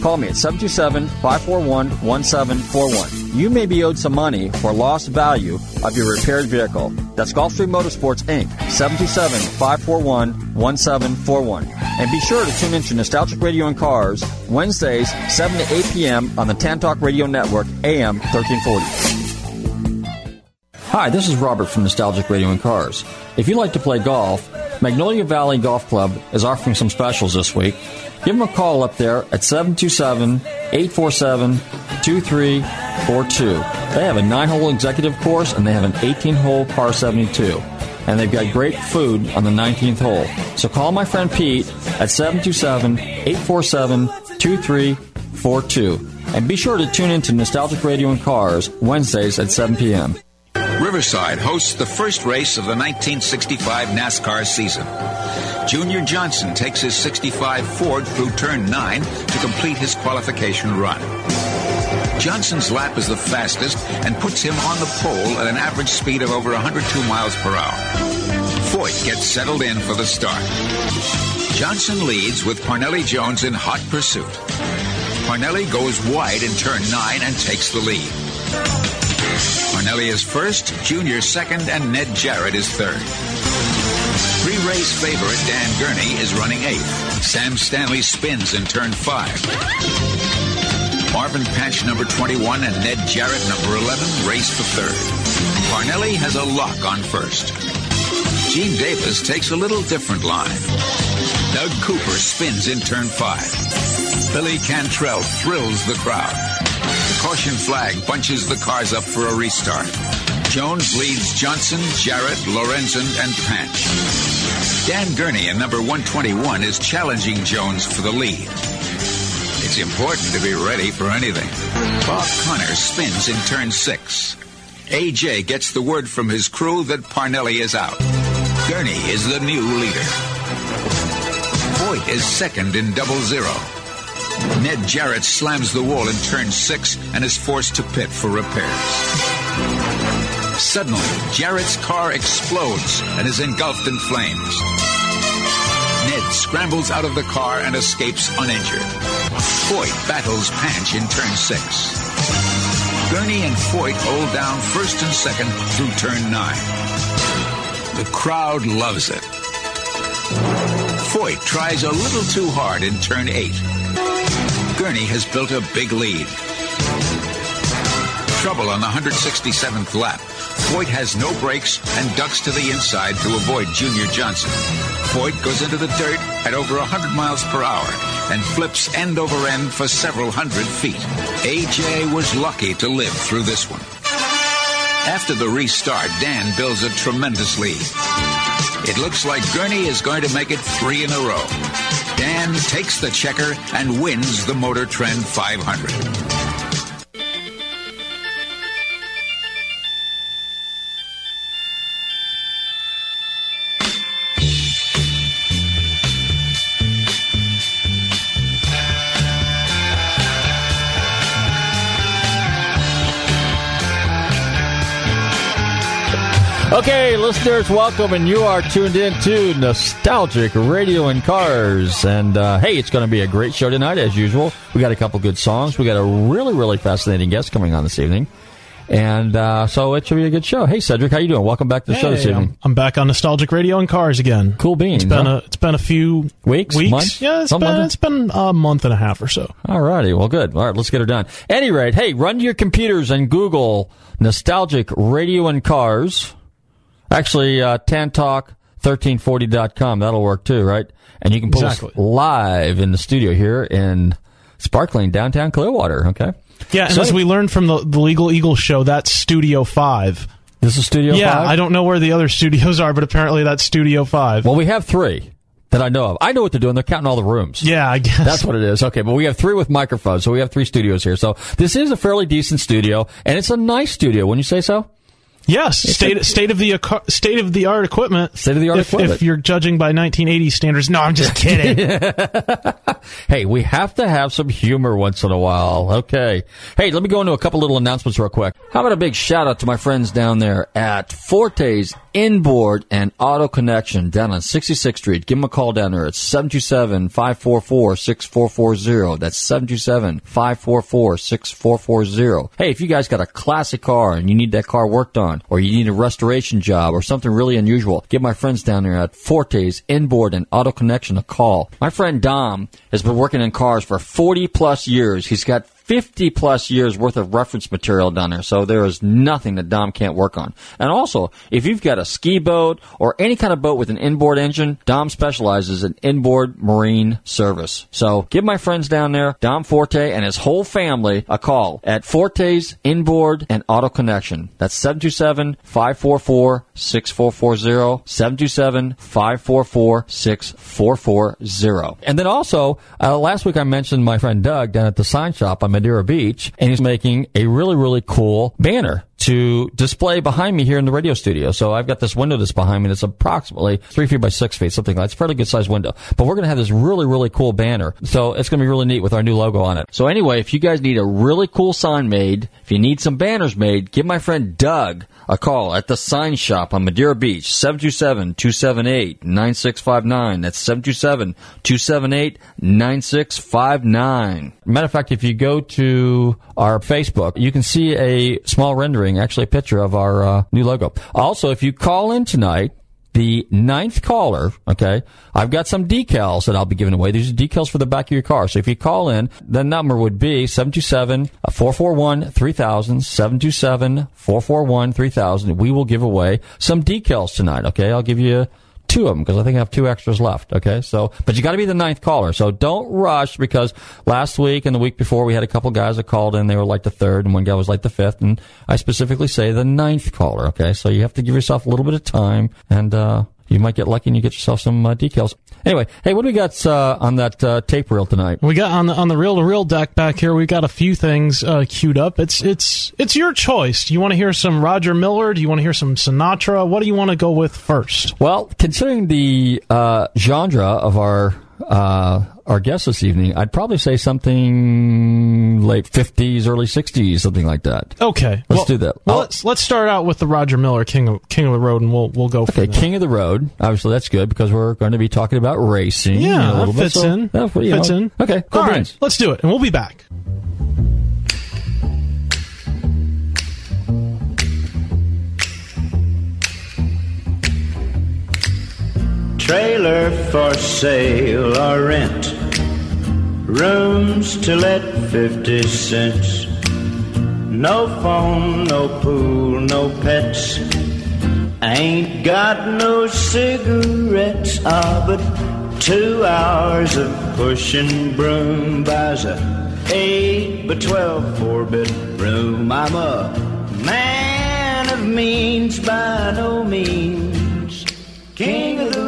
Call me at 727-541-1741. You may be owed some money for lost value of your repaired vehicle. That's Gulfstream Motorsports Inc. 727-541-1741. And be sure to tune into Nostalgic Radio and Cars Wednesdays 7 to 8 p.m. on the Tan Talk Radio Network AM 1340. Hi, this is Robert from Nostalgic Radio and Cars. If you like to play golf, Magnolia Valley Golf Club is offering some specials this week. Give them a call up there at 727 847 2342. They have a 9 hole executive course and they have an 18 hole par 72. And they've got great food on the 19th hole. So call my friend Pete at 727 847 2342. And be sure to tune in to Nostalgic Radio and Cars Wednesdays at 7 p.m. Riverside hosts the first race of the 1965 NASCAR season. Junior Johnson takes his 65 Ford through turn 9 to complete his qualification run. Johnson's lap is the fastest and puts him on the pole at an average speed of over 102 miles per hour. Foyt gets settled in for the start. Johnson leads with Parnelli Jones in hot pursuit. Parnelli goes wide in turn 9 and takes the lead. Parnelli is first, Junior second, and Ned Jarrett is third. Three race favorite Dan Gurney is running eighth. Sam Stanley spins in turn five. Marvin Panch number 21 and Ned Jarrett number 11 race for third. Parnelli has a lock on first. Gene Davis takes a little different line. Doug Cooper spins in turn five. Billy Cantrell thrills the crowd. Caution flag bunches the cars up for a restart. Jones leads Johnson, Jarrett, Lorenzen, and Panch. Dan Gurney in number 121 is challenging Jones for the lead. It's important to be ready for anything. Bob Connor spins in turn six. AJ gets the word from his crew that Parnelli is out. Gurney is the new leader. Foyt is second in double zero. Ned Jarrett slams the wall in turn six and is forced to pit for repairs. Suddenly, Jarrett's car explodes and is engulfed in flames. Ned scrambles out of the car and escapes uninjured. Foyt battles Panch in turn six. Gurney and Foyt hold down first and second through turn nine. The crowd loves it. Foyt tries a little too hard in turn eight. Gurney has built a big lead. Trouble on the 167th lap. Foyt has no brakes and ducks to the inside to avoid Junior Johnson. Foyt goes into the dirt at over 100 miles per hour and flips end over end for several hundred feet. AJ was lucky to live through this one. After the restart, Dan builds a tremendous lead. It looks like Gurney is going to make it three in a row. Dan takes the checker and wins the Motor Trend 500. Listeners, welcome, and you are tuned in to Nostalgic Radio and Cars. And uh, hey, it's going to be a great show tonight, as usual. We got a couple good songs. We got a really, really fascinating guest coming on this evening, and uh, so it should be a good show. Hey, Cedric, how you doing? Welcome back to the hey, show this evening. I'm, I'm, back on Nostalgic Radio and Cars again. Cool beans. It's been huh? a it's been a few weeks, weeks. months. Yeah, it's been it's been a month and a half or so. All righty. Well, good. All right, let's get her done. Any rate, hey, run to your computers and Google Nostalgic Radio and Cars. Actually, uh, tantalk1340.com. That'll work too, right? And you can pull Exactly. us live in the studio here in sparkling downtown Clearwater, okay? Yeah, and So- as we learned from the, the Legal Eagle show, that's Studio Five. This is Studio yeah, 5? I don't know where the other studios are, but apparently that's Studio Five. Well, we have three. that I know of. I know what they're doing. They're counting all the rooms. Yeah, I guess. That's what it is. Okay, but we have three with microphones, so we have three studios here. So this is a fairly decent studio, and it's a nice studio. Wouldn't you say so? Yes, state state of the state of the art equipment. State of the art if, equipment. If you're judging by 1980 standards, no, I'm just kidding. hey, we have to have some humor once in a while. Okay. Hey, let me go into a couple little announcements real quick. How about a big shout out to my friends down there at Forte's Inboard and Auto Connection down on 66th Street. Give them a call down there. It's 727-544-6440. That's 727-544-6440. Hey, if you guys got a classic car and you need that car worked on, or you need a restoration job or something really unusual, give my friends down there at Forte's Inboard and Auto Connection a call. My friend Dom has been working in cars for 40 plus years. He's got 50 plus years worth of reference material down there. So there is nothing that Dom can't work on. And also, if you've got a ski boat or any kind of boat with an inboard engine, Dom specializes in inboard marine service. So give my friends down there, Dom Forte and his whole family, a call at Forte's Inboard and Auto Connection. That's 727-544-6440, 727-544-6440. And then also, uh, last week I mentioned my friend Doug down at the sign shop. I'm Madeira Beach, and he's making a really, really cool banner to display behind me here in the radio studio. So I've got this window that's behind me that's approximately three feet by six feet, something like that. It's a fairly good sized window. But we're going to have this really, really cool banner. So it's going to be really neat with our new logo on it. So anyway, if you guys need a really cool sign made, if you need some banners made, give my friend Doug a call at the sign shop on Madeira Beach, 727-278-9659. That's 727-278-9659. Matter of fact, if you go to our Facebook, you can see a small rendering, actually a picture of our uh, new logo. Also, if you call in tonight, the ninth caller, okay, I've got some decals that I'll be giving away. These are decals for the back of your car. So if you call in, the number would be 727-441-3000, 727-441-3000. We will give away some decals tonight, okay? I'll give you two of them because I think I have two extras left. Okay, so but you got to be the ninth caller. So don't rush because last week and the week before we had a couple guys that called in. They were like the third, and one guy was like the fifth. And I specifically say the ninth caller. Okay, so you have to give yourself a little bit of time and. uh you might get lucky and you get yourself some uh, decals. Anyway, hey, what do we got uh, on that uh, tape reel tonight? We got on the on the reel to reel deck back here. We got a few things uh, queued up. It's it's it's your choice. Do you want to hear some Roger Miller? Do you want to hear some Sinatra? What do you want to go with first? Well, considering the uh, genre of our uh, our guest this evening, I'd probably say something late fifties, early sixties, something like that. Okay, Let's well, do that. Well, I'll- let's let's start out with the Roger Miller King of King of the Road, and we'll we'll go. Okay. King of the Road. Obviously, that's good because we're going to be talking about racing. Yeah, a that little fits bit. so- in. yeah, well, fits know. in. Okay, cool All right, let's do it, and we'll be back. Trailer for sale or rent. Rooms to let 50 cents. No phone, no pool, no pets. Ain't got no cigarettes. Ah, but two hours of pushing broom buys a eight by twelve four bedroom. I'm a man of means by no means. King of the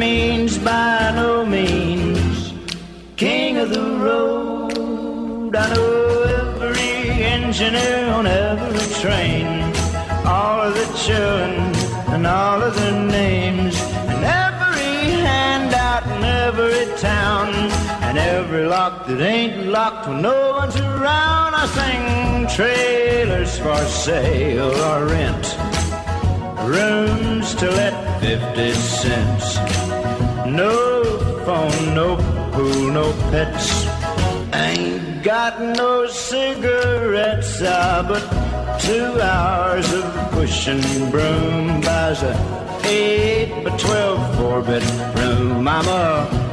means by no means. King of the road. I know every engineer on every train. All of the children and all of their names. And every handout in every town. And every lock that ain't locked when no one's around. I sing trailers for sale or rent. Rooms to let 50 cents. No phone, no pool, no pets. Ain't got no cigarettes, ah, but two hours of pushing broom buys a eight by twelve four bedroom. I'm a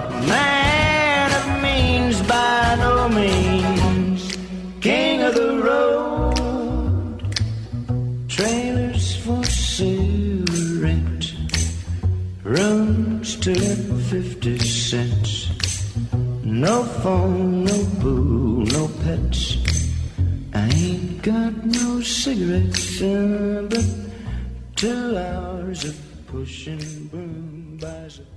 Rooms to 50 cents. No phone, no pool, no pets. I ain't got no cigarettes, but two hours of pushing broom buys a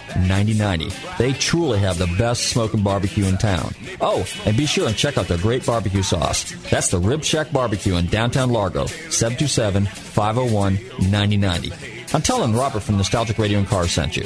9090. They truly have the best smoking barbecue in town. Oh, and be sure and check out their great barbecue sauce. That's the Rib Shack Barbecue in downtown Largo, 727 501 9090. I'm telling Robert from Nostalgic Radio and Cars sent you.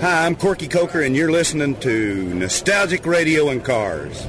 Hi, I'm Corky Coker, and you're listening to Nostalgic Radio and Cars.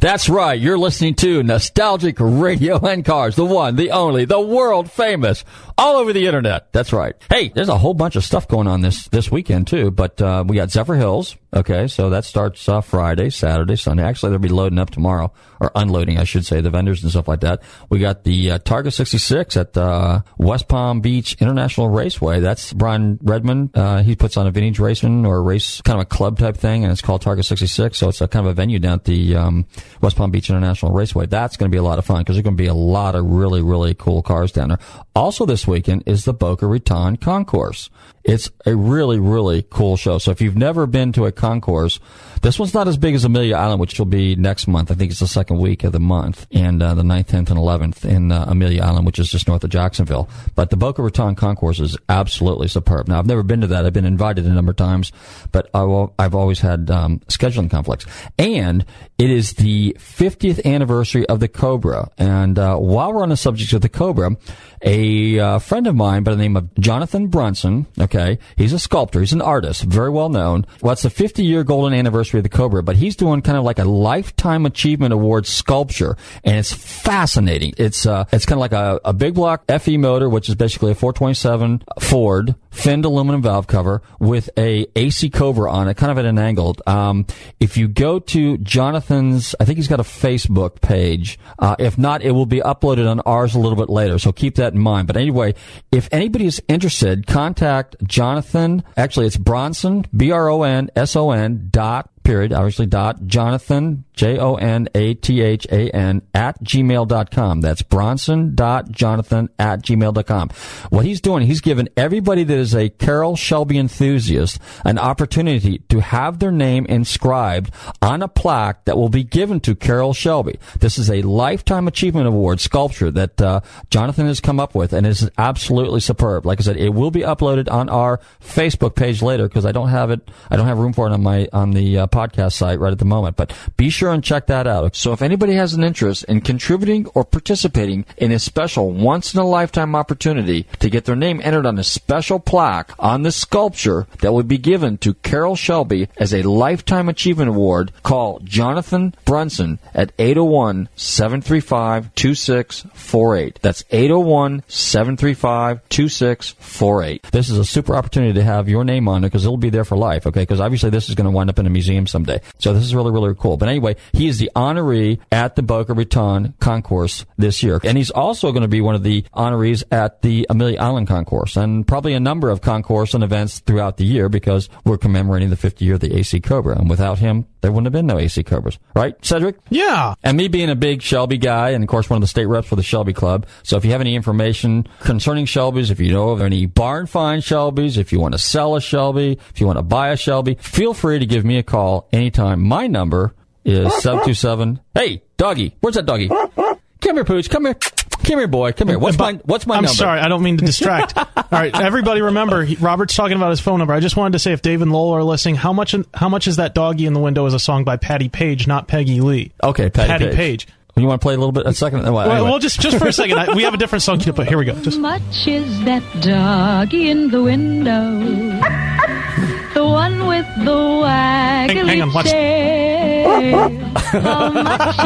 That's right. You're listening to Nostalgic Radio and Cars, the one, the only, the world famous, all over the internet. That's right. Hey, there's a whole bunch of stuff going on this this weekend too. But uh, we got Zephyrhills. Okay, so that starts uh, Friday, Saturday, Sunday. Actually, they'll be loading up tomorrow, or unloading, I should say, the vendors and stuff like that. We got the uh, Targa 66 at uh, West Palm Beach International Raceway. That's Brian Redman. Uh, he puts on a vintage racing or a race, kind of a club type thing, and it's called Targa 66. So it's a kind of a venue down at the um, West Palm Beach International Raceway. That's going to be a lot of fun because there's going to be a lot of really, really cool cars down there. Also this weekend is the Boca Raton Concourse. It's a really, really cool show. So if you've never been to a concourse, this one's not as big as Amelia Island, which will be next month. I think it's the second week of the month, and uh, the 9th, 10th, and 11th in uh, Amelia Island, which is just north of Jacksonville. But the Boca Raton Concourse is absolutely superb. Now, I've never been to that. I've been invited a number of times, but I I've always had um, scheduling conflicts. And it is the 50th anniversary of the Cobra. And uh, while we're on the subject of the Cobra, a uh, friend of mine by the name of Jonathan Bronson, okay, he's a sculptor, he's an artist, very well known. Well, it's the 50 year golden anniversary of the Cobra, but he's doing kind of like a lifetime achievement award sculpture, and it's fascinating. It's uh, it's kind of like a, a big block FE motor, which is basically a 427 Ford finned aluminum valve cover with a AC cover on it, kind of at an angle. Um, if you go to Jonathan's, I think he's got a Facebook page. Uh, if not, it will be uploaded on ours a little bit later. So keep that in mind. But anyway, if anybody is interested, contact Jonathan. Actually, it's Bronson, B-R-O-N-S-O-N dot period, obviously dot Jonathan, J-O-N-A-T-H-A-N at gmail.com. That's Bronson dot Jonathan at gmail.com. What he's doing, he's given everybody that is a Carroll Shelby enthusiast an opportunity to have their name inscribed on a plaque that will be given to Carroll Shelby. This is a Lifetime Achievement Award sculpture that uh, Jonathan has come up with and is absolutely superb. Like I said, it will be uploaded on our Facebook page later because I don't have it, I don't have room for it on my, on the uh, podcast site right at the moment, but be sure and check that out. So if anybody has an interest in contributing or participating in a special once in a lifetime opportunity to get their name entered on a special plaque on the sculpture that would be given to Carroll Shelby as a lifetime achievement award, call Jonathan Bronson at 801-735-2648. That's 801-735-2648. This is a super opportunity to have your name on it because it'll be there for life, okay? Because obviously this is going to wind up in a museum someday. So this is really, really cool. But anyway, he is the honoree at the Boca Raton Concourse this year. And he's also going to be one of the honorees at the Amelia Island Concourse and probably a number of concourse and events throughout the year because we're commemorating the 50 year of the AC Cobra. And without him, there wouldn't have been no AC Cobras. Right, Cedric? Yeah. And me being a big Shelby guy and of course one of the state reps for the Shelby Club. So if you have any information concerning Shelby's, if you know of any barn find Shelby's, if you want to sell a Shelby, if you want to buy a Shelby, feel free to give me a call anytime. My number is 727. Hey, doggy. Where's that doggy? Come here, Pooch. Come here. Come here, boy. Come here. What's my What's my I'm number? sorry, I don't mean to distract. All right, everybody, remember he, Robert's talking about his phone number. I just wanted to say, if Dave and Lowell are listening, how much how much is that doggy in the window? Is a song by Patty Page, not Peggy Lee. Okay, Patty, Patty Page. Page. You want to play a little bit? A second? Well, Well, anyway. well, just just for a second, I, we have a different song to put. Here we go. Just much is that doggy in the window? The one with the waggly hang on, tail. How much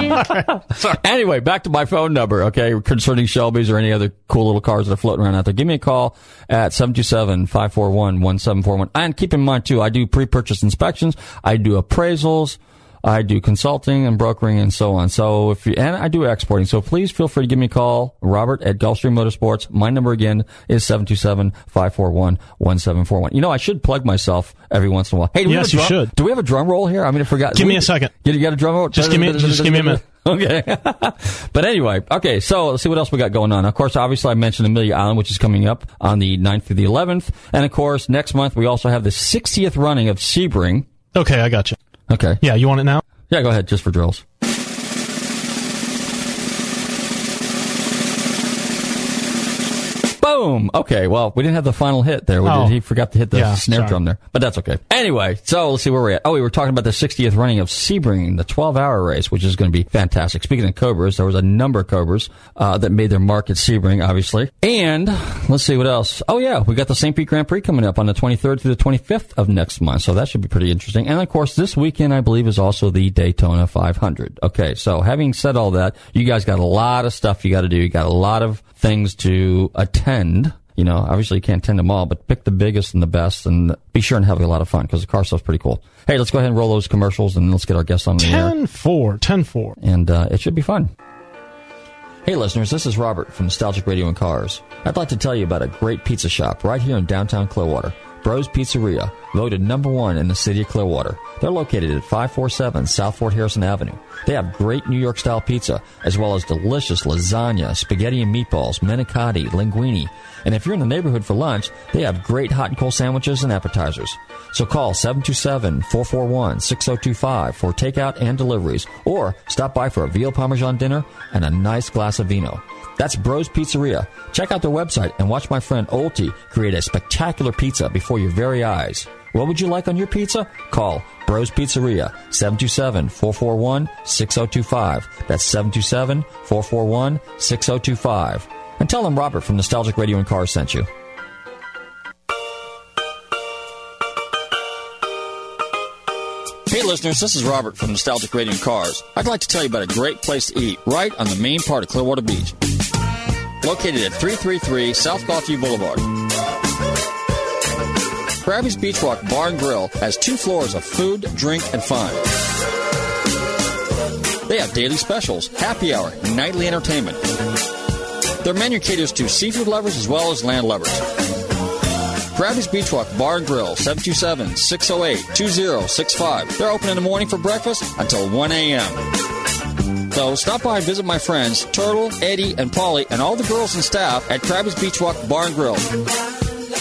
is Anyway, back to my phone number, okay, concerning Shelby's or any other cool little cars that are floating around out there. Give me a call at 727-541-1741. And keep in mind, too, I do pre-purchase inspections. I do appraisals. I do consulting and brokering and so on. So if you, and I do exporting. So please feel free to give me a call, Robert at Gulfstream Motorsports. My number again is 727-541-1741. You know, I should plug myself every once in a while. Hey, do Yes, you should. Do we have a drum roll here? I mean, I forgot. Give Do me a second. You you got a drum roll? Just give me- just give me a minute. Okay. but anyway, okay, so let's see what else we got going on. Of course, obviously, I mentioned Amelia Island, which is coming up on the 9th through the 11th. And of course, next month, we also have the 60th running of Sebring. okay. I got you. Okay. Yeah, you want it now? Yeah, go ahead, just for drills. Boom. Okay. Well, we didn't have the final hit there. Oh. He forgot to hit the Yeah, snare sorry. drum there, but that's okay. Anyway, so let's see where we're at. Oh, we were talking about the 60th running of Sebring, the 12-hour race, which is going to be fantastic. Speaking of Cobras, there was a number of Cobras uh, that made their mark at Sebring, obviously. And let's see what else. Oh yeah, we got the St. Pete Grand Prix coming up on the 23rd through the 25th of next month, so that should be pretty interesting. And of course, this weekend I believe is also the Daytona 500. Okay, so having said all that, you guys got a lot of stuff you got to do. You got a lot of things to attend. You know, obviously you can't attend them all, but pick the biggest and the best and be sure and have a lot of fun because the car stuff's pretty cool. Hey, let's go ahead and roll those commercials and let's get our guests on the air. 10 4. 10 4. And uh, it should be fun. Hey, listeners, this is Robert from Nostalgic Radio and Cars. I'd like to tell you about a great pizza shop right here in downtown Clearwater. Bros Pizzeria, voted number one in the city of Clearwater. They're located at 547 South Fort Harrison Avenue. They have great New York style pizza, as well as delicious lasagna, spaghetti and meatballs, manicotti, linguine. And if you're in the neighborhood for lunch, they have great hot and cold sandwiches and appetizers. So call 727-441-6025 for takeout and deliveries, or stop by for a veal parmesan dinner and a nice glass of vino. That's Bros Pizzeria. Check out their website and watch my friend Olti create a spectacular pizza before your very eyes. What would you like on your pizza? Call Bros Pizzeria, 727-441-6025. That's 727-441-6025. And tell them Robert from Nostalgic Radio and Cars sent you. Hey listeners, this is Robert from Nostalgic Radio and Cars. I'd like to tell you about a great place to eat right on the main part of Clearwater Beach. Located at 333 South Gulfview Boulevard. Krabby's Beachwalk Bar and Grill has two floors of food, drink, and fun. They have daily specials, happy hour, nightly entertainment. Their menu caters to seafood lovers as well as land lovers. Krabby's Beach Walk Bar and Grill, 727-608-2065. They're open in the morning for breakfast until 1 a.m. So stop by and visit my friends, Turtle, Eddie, and Polly, and all the girls and staff at Krabby's Beach Walk Bar and Grill.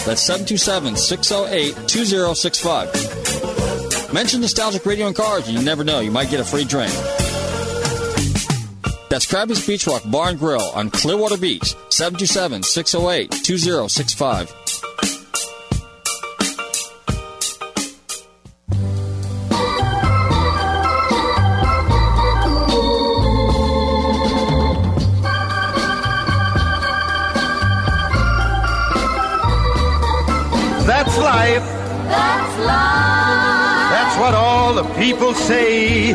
That's 727-608-2065. Mention Nostalgic Radio and Cars, and you never know, you might get a free drink. That's Krabby's Beach Walk Bar and Grill on Clearwater Beach, 727-608-2065. That's life. That's life. That's what all the people say.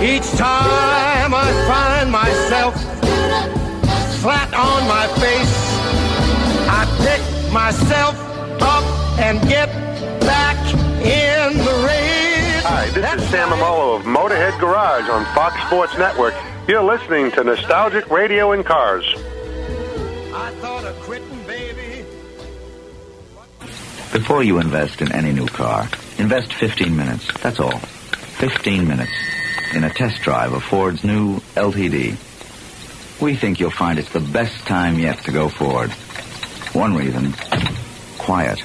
Each time I find myself flat on my face, I pick myself up and get back in the race. Hi, this is Sam Memmolo of Motorhead Garage on Fox Sports Network. You're listening to Nostalgic Radio and Cars. I thought of quitting, baby. Before you invest in any new car, invest 15 minutes. That's all. 15 minutes in a test drive of Ford's new LTD. We think you'll find it's the best time yet to go Ford. One reason, quiet.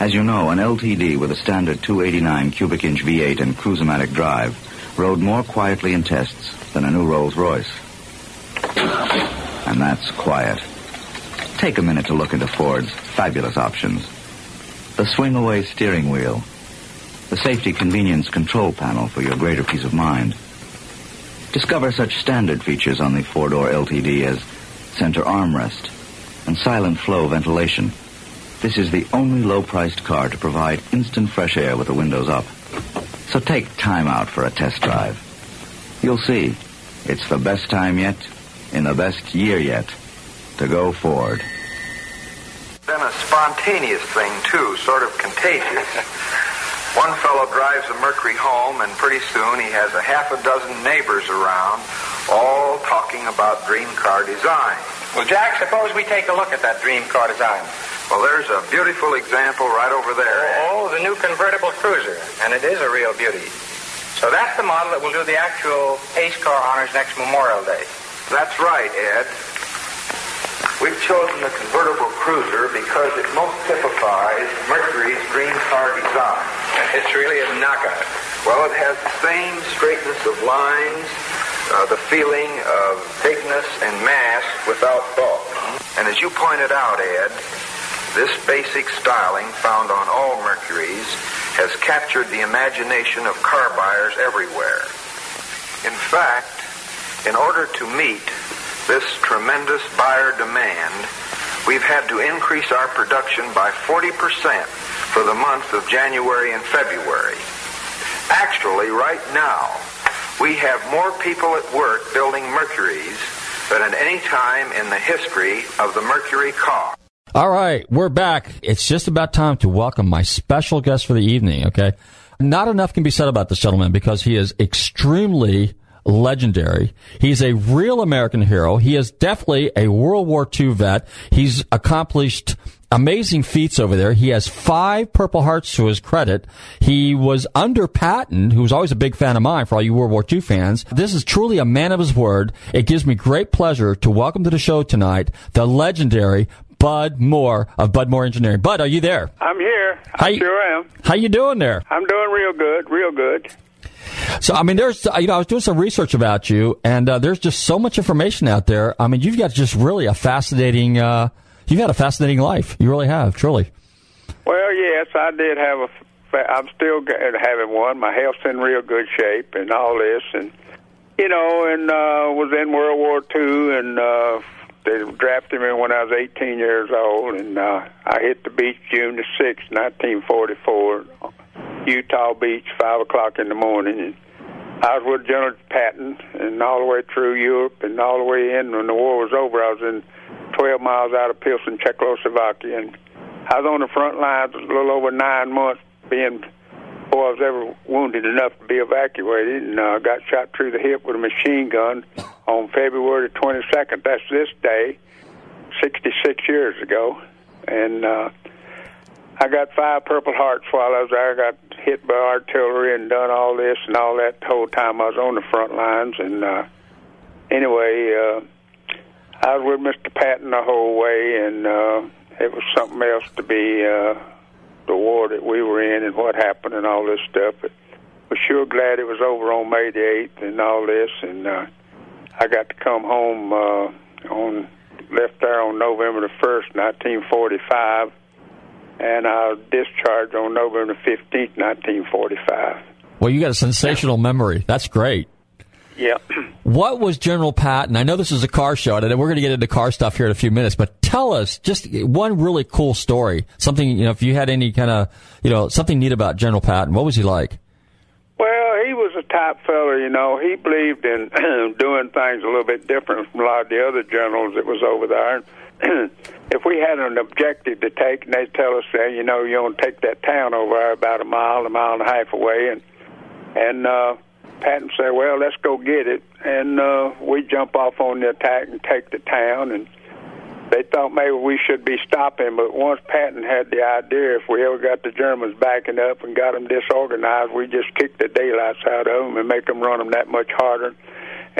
As you know, an LTD with a standard 289 cubic inch V8 and Cruise-O-Matic drive rode more quietly in tests than a new Rolls Royce. And that's quiet. Take a minute to look into Ford's fabulous options. The swing-away steering wheel. The safety convenience control panel for your greater peace of mind. Discover such standard features on the four-door LTD as center armrest and silent flow ventilation. This is the only low-priced car to provide instant fresh air with the windows up. So take time out for a test drive. You'll see, it's the best time yet, in the best year yet, to go Ford. Then a spontaneous thing, too, sort of contagious. One fellow drives a Mercury home, and pretty soon he has a half a dozen neighbors around, all talking about dream car design. Well, Jack, suppose we take a look at that dream car design. Well, there's a beautiful example right over there. Oh, the new convertible cruiser, and it is a real beauty. So that's the model that will do the actual pace car honors next Memorial Day. That's right, Ed. We've chosen the convertible cruiser because it most typifies Mercury's dream car design. It's really a knockout. Well, it has the same straightness of lines, uh, the feeling of bigness and mass without bulk. And as you pointed out, Ed, this basic styling found on all Mercuries has captured the imagination of car buyers everywhere. In fact, in order to meet this tremendous buyer demand, we've had to increase our production by 40% for the month of January and February. Actually, right now, we have more people at work building Mercuries than at any time in the history of the Mercury car. All right, we're back. It's just about time to welcome my special guest for the evening, okay? Not enough can be said about this gentleman because he is extremely legendary. He's a real American hero. He is definitely a World War II vet. He's accomplished amazing feats over there. He has five Purple Hearts to his credit. He was under Patton, who was always a big fan of mine for all you World War II fans. This is truly a man of his word. It gives me great pleasure to welcome to the show tonight the legendary Bud Moore of Bud Moore Engineering. Bud, are you there? I'm here. I How you- sure am. How you doing there? I'm doing real good, real good. So, I mean, there's, you know, I was doing some research about you, and uh, there's just so much information out there. I mean, you've got just really a fascinating, uh, you've had a fascinating life. You really have, truly. Well, yes, I did have a. I'm still having one. My health's in real good shape, and all this, and you know, and uh, was in World War II, and uh, they drafted me when I was 18 years old, and uh, I hit the beach June the 6th, 1944, Utah Beach, five o'clock in the morning, I was with General Patton, and all the way through Europe, and all the way in. When the war was over, I was in 12 miles out of Pilsen, Czechoslovakia, and I was on the front lines a little over nine months, being before I was ever wounded enough to be evacuated, and uh, got shot through the hip with a machine gun on February the 22nd. That's this day, 66 years ago, and uh, I got five Purple Hearts while I was there. I got hit by artillery and done all this and all that the whole time I was on the front lines. And uh, anyway, uh, I was with Mr. Patton the whole way, and uh, it was something else to be uh, the war that we were in and what happened and all this stuff. But was sure glad it was over on May the 8th and all this. And uh, I got to come home uh, on left there on November the 1st, 1945 and I was discharged on November 15th, 1945. Well, you got a sensational memory. That's great. Yeah. What was General Patton? I know this is a car show, and we're going to get into car stuff here in a few minutes. But tell us just one really cool story. Something you know, if you had any kind of you know something neat about General Patton. What was he like? Well, he was a type fella, you know. He believed in doing things a little bit different from a lot of the other generals that was over there. if we had an objective to take, and they'd tell us, hey, you know, you want to take that town over there about a mile, a mile and a half away, and and uh, Patton said, well, let's go get it, and uh, we jump off on the attack and take the town, and they thought maybe we should be stopping, but once Patton had the idea, if we ever got the Germans backing up and got them disorganized, we just kick the daylights out of them and make them run them that much harder.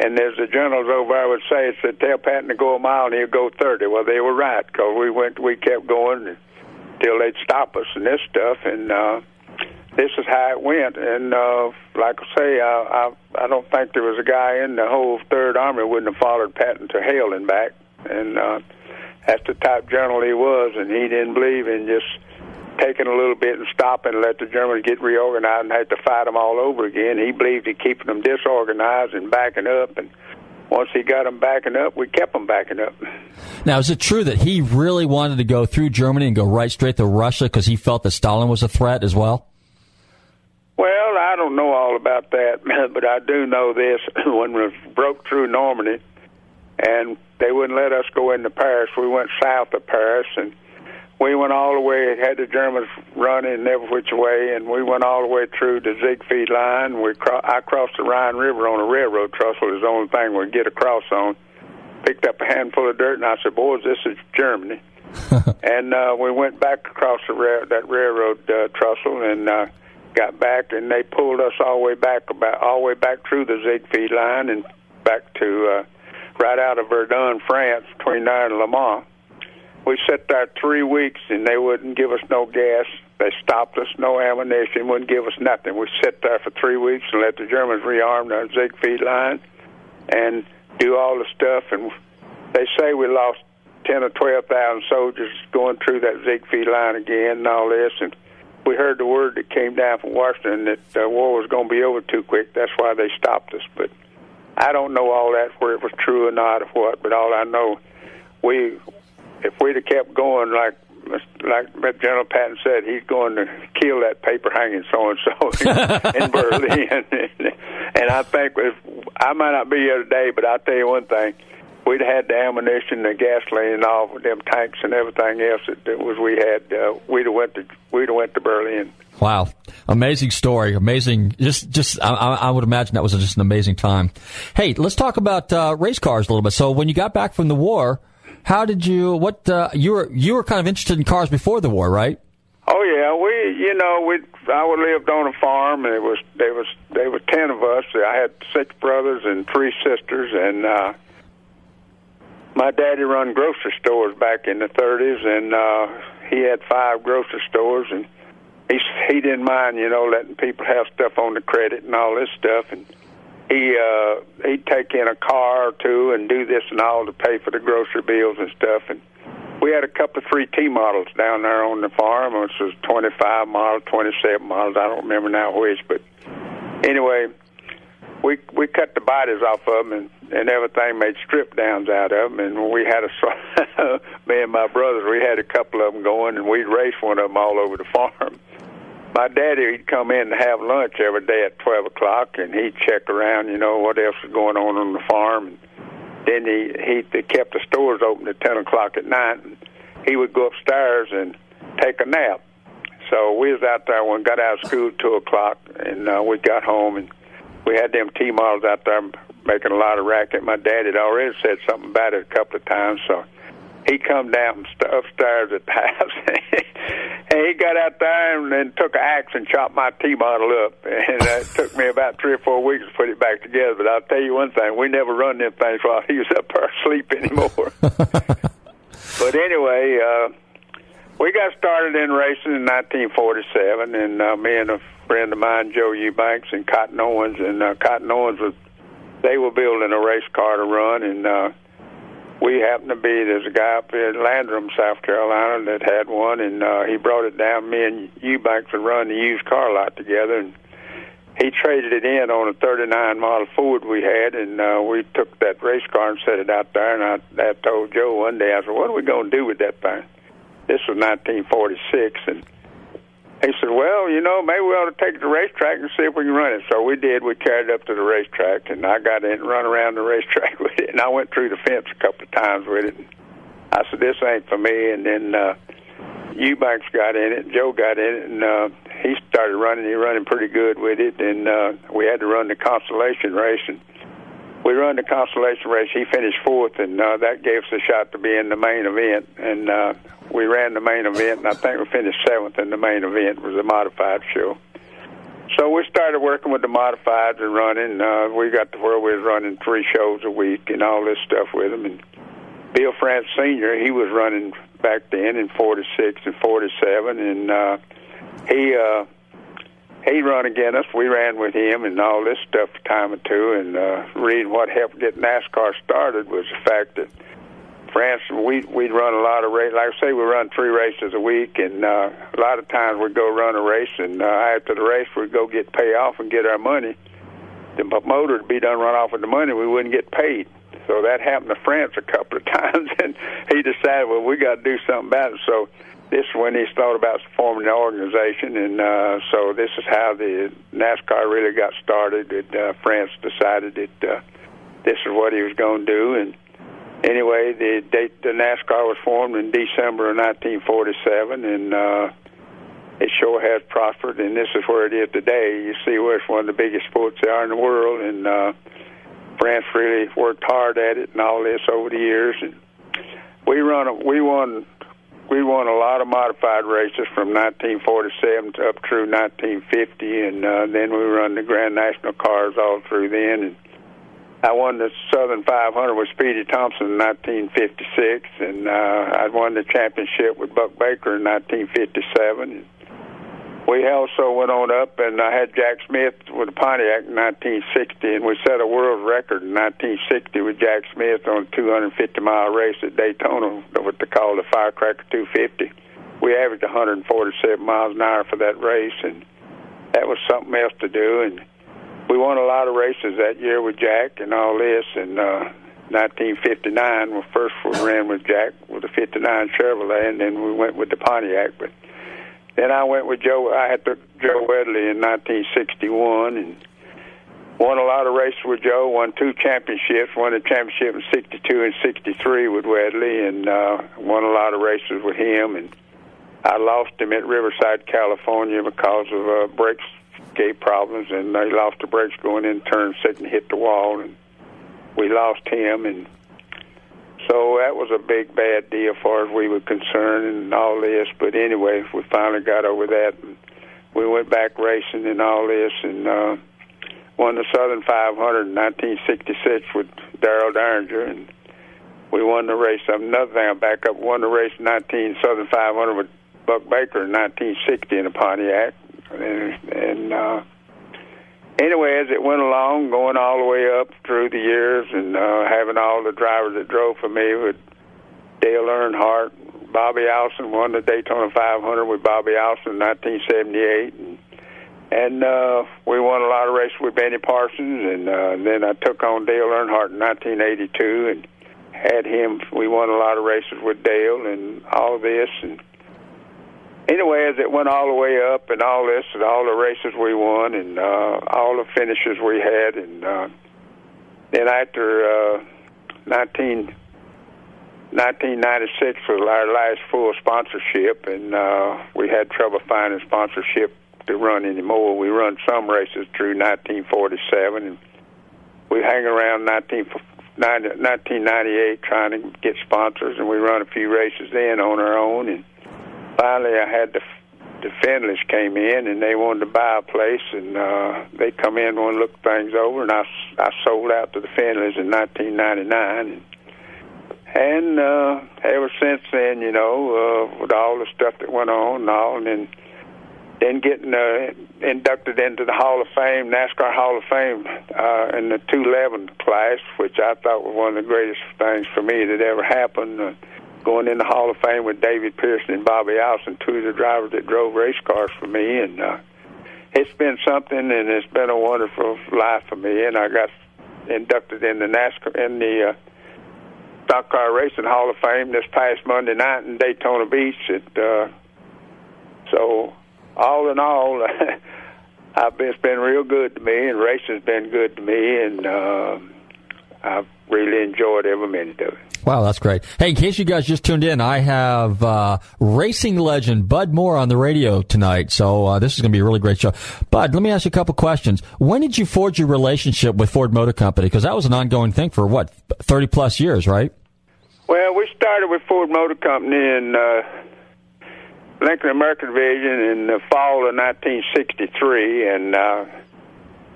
And as the generals over there would say, it said, tell Patton to go a mile and he'll go 30. Well, they were right, because we went, we kept going until they'd stop us and this stuff, and uh, this is how it went. And uh, like I say, I, I, I don't think there was a guy in the whole Third Army wouldn't have followed Patton to hell and back. And uh, that's the type general he was, and he didn't believe in just taking a little bit and stopping and let the Germans get reorganized and have to fight them all over again. He believed in keeping them disorganized and backing up, and once he got them backing up, we kept them backing up. Now, is it true that he really wanted to go through Germany and go right straight to Russia because he felt that Stalin was a threat as well? Well, I don't know all about that, but I do know this: when we broke through Normandy, and they wouldn't let us go into Paris, we went south of Paris, and we went all the way. Had the Germans running every which way, and we went all the way through the Siegfried line. We cro- I crossed the Rhine River on a railroad trestle. Is the only thing we get across on. Picked up a handful of dirt, and I said, "Boys, this is Germany." and uh, we went back across the ra- that railroad uh, trestle, and uh, got back, and they pulled us all the way back about all the way back through the Siegfried line and back to uh, right out of Verdun, France, between there and Le Mans. We sat there three weeks, and they wouldn't give us no gas. They stopped us, no ammunition, wouldn't give us nothing. We sat there for three weeks and let the Germans rearm the Siegfried line and do all the stuff. And they say we lost ten or twelve thousand soldiers going through that Siegfried line again and all this. And we heard the word that came down from Washington that the war was going to be over too quick. That's why they stopped us. But I don't know all that where it was true or not or what. But all I know, we if we'd have kept going like like General Patton said, he's going to kill that paper hanging so and so in Berlin. and I think if I might not be here today, but I'll tell you one thing we'd had the ammunition, the gasoline, and all of them tanks and everything else that, that was we had. Uh, we'd have went to we'd have went to Berlin. Wow, amazing story, amazing. Just, just I, I would imagine that was just an amazing time. Hey, let's talk about uh, race cars a little bit. So, when you got back from the war, how did you? What uh, you were you were kind of interested in cars before the war, right? Oh yeah, we you know we I lived on a farm and it was there was there was ten of us. I had six brothers and three sisters, and uh, my daddy run grocery stores back in the 30s, and uh, he had five grocery stores, and he he didn't mind, you know, letting people have stuff on the credit and all this stuff, and he uh, he'd take in a car or two and do this and all to pay for the grocery bills and stuff, and we had a couple of three T models down there on the farm, which was 25 models, 27 models. I don't remember now which, but anyway, we we cut the bodies off of them and and everything made strip downs out of them and we had a me and my brothers we had a couple of them going and we'd race one of them all over the farm my daddy he'd come in to have lunch every day at twelve o'clock and he'd check around you know what else was going on on the farm and then he he they kept the stores open at ten o'clock at night and he would go upstairs and take a nap so we was out there when got out of school two o'clock and uh, we got home and we had them T models out there making a lot of racket. My dad had already said something about it a couple of times, so he come down upstairs at the house, and he got out there and then took an axe and chopped my T model up. And it took me about three or four weeks to put it back together. But I'll tell you one thing: we never run them things while he was up there asleep anymore. but anyway. uh we got started in racing in 1947, and uh, me and a friend of mine, Joe Eubanks, and Cotton Owens, and uh, Cotton Owens was they were building a race car to run, and uh, we happened to be there's a guy up in Landrum, South Carolina, that had one, and uh, he brought it down. Me and Eubanks would run the used car lot together, and he traded it in on a 39 model Ford we had, and uh, we took that race car and set it out there. And I, I told Joe one day, I said, "What are we going to do with that thing?" This was 1946, and he said, "Well, you know, maybe we ought to take it to the racetrack and see if we can run it." So we did. We carried it up to the racetrack, and I got in and run around the racetrack with it. And I went through the fence a couple of times with it. I said, "This ain't for me." And then uh, Eubanks got in it, Joe got in it, and uh, he started running. He running pretty good with it, and uh, we had to run the consolation race. And we run the consolation race. He finished fourth, and uh, that gave us a shot to be in the main event. And uh, we ran the main event, and I think we finished seventh in the main event. It was a modified show. So we started working with the modifieds and running. Uh, we got to where we was running three shows a week and all this stuff with them. And Bill France Senior, he was running back then in '46 and '47, and uh, he uh, he run against us. We ran with him and all this stuff a time or two. And uh, reading what helped get NASCAR started was the fact that France, we we'd run a lot of races. Like I say, we run three races a week, and uh, a lot of times we'd go run a race, and uh, after the race we'd go get payoff and get our money. The motor would be done run off with the money, we wouldn't get paid. So that happened to France a couple of times, and he decided, well, we got to do something about it. So this is when he thought about forming the organization, and uh, so this is how the NASCAR really got started. That uh, France decided that uh, this is what he was going to do, and anyway, the date the NASCAR was formed in December of 1947, and uh, it sure has prospered. And this is where it is today. You see, where it's one of the biggest sports there are in the world, and uh, France really worked hard at it and all this over the years. And we run, a, we won, we won a lot of modified races from 1947 to up through 1950, and uh, then we run the Grand National cars all through then. And I won the Southern 500 with Speedy Thompson in 1956, and uh, I won the championship with Buck Baker in 1957. And we also went on up, and I had Jack Smith with the Pontiac in 1960, and we set a world record in 1960 with Jack Smith on a 250 mile race at Daytona, what they call the Firecracker 250. We averaged 147 miles an hour for that race, and that was something else to do. And we won a lot of races that year with Jack and all this. And uh, 1959, we first we ran with Jack with the 59 Chevrolet, and then we went with the Pontiac. But then I went with Joe. I had to Joe Weatherly in 1961 and won a lot of races with Joe. Won two championships. Won a championship in '62 and '63 with Wedley, and uh, won a lot of races with him. And I lost him at Riverside, California, because of uh, brakes gate problems, and they lost the brakes going in turn six and hit the wall, and we lost him, and so that was a big bad deal far as we were concerned, and all this. But anyway, we finally got over that, and we went back racing and all this, and uh, won the Southern 500 in 1966 with Darel Dieringer, and we won the race. Another thing, I back up, won the race 19 Southern 500 with Buck Baker in 1960 in the Pontiac and, and uh, anyway, as it went along, going all the way up through the years, and uh, having all the drivers that drove for me with Dale Earnhardt, Bobby Allison won the Daytona 500 with Bobby Allison in 1978, and, and uh, we won a lot of races with Benny Parsons, and uh, then I took on Dale Earnhardt in 1982 and had him. We won a lot of races with Dale and all of this, and anyway, as it went all the way up and all this and all the races we won and uh, all the finishes we had, and uh, then after uh, 19, 1996 was our last full sponsorship, and uh, we had trouble finding sponsorship to run anymore. We run some races through 1947, and we hang around 19. 1998 trying to get sponsors, and we run a few races then on our own, and finally, I had the the Fenleys came in and they wanted to buy a place, and uh, they come in and look things over, and I I sold out to the Fenleys in 1999. And, uh, ever since then, you know, uh, with all the stuff that went on and all, and then then getting uh, inducted into the Hall of Fame, NASCAR Hall of Fame, uh, in the 211 class, which I thought was one of the greatest things for me that ever happened. Uh, going in the Hall of Fame with David Pearson and Bobby Allison, two of the drivers that drove race cars for me, and uh, it's been something, and it's been a wonderful life for me. And I got inducted in the NASCAR in the uh, Stock Car Racing Hall of Fame this past Monday night in Daytona Beach. It, uh, so all in all, I've been, it's been real good to me, and racing's been good to me, and uh, I've really enjoyed every minute of it. Wow, that's great. Hey, in case you guys just tuned in, I have uh, racing legend Bud Moore on the radio tonight. So uh, this is going to be a really great show. Bud, let me ask you a couple questions. When did you forge your relationship with Ford Motor Company? Because that was an ongoing thing for what thirty plus years, right? Well, we started with Ford Motor Company in uh, Lincoln American Division in the fall of 1963, and uh,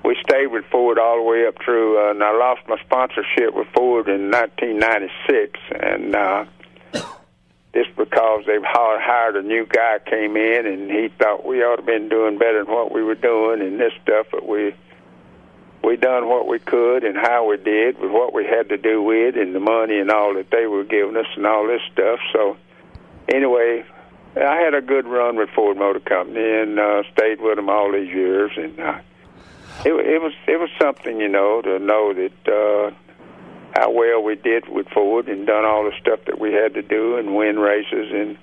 we stayed with Ford all the way up through. Uh, and I lost my sponsorship with Ford in 1996, and uh, just because they've hired a new guy came in, and he thought we ought to been doing better than what we were doing, and this stuff. But we we done what we could and how we did with what we had to do with and the money and all that they were giving us and all this stuff. So anyway, I had a good run with Ford Motor Company and uh, stayed with them all these years, and uh, it, it was it was something, you know, to know that uh, how well we did with Ford and done all the stuff that we had to do and win races and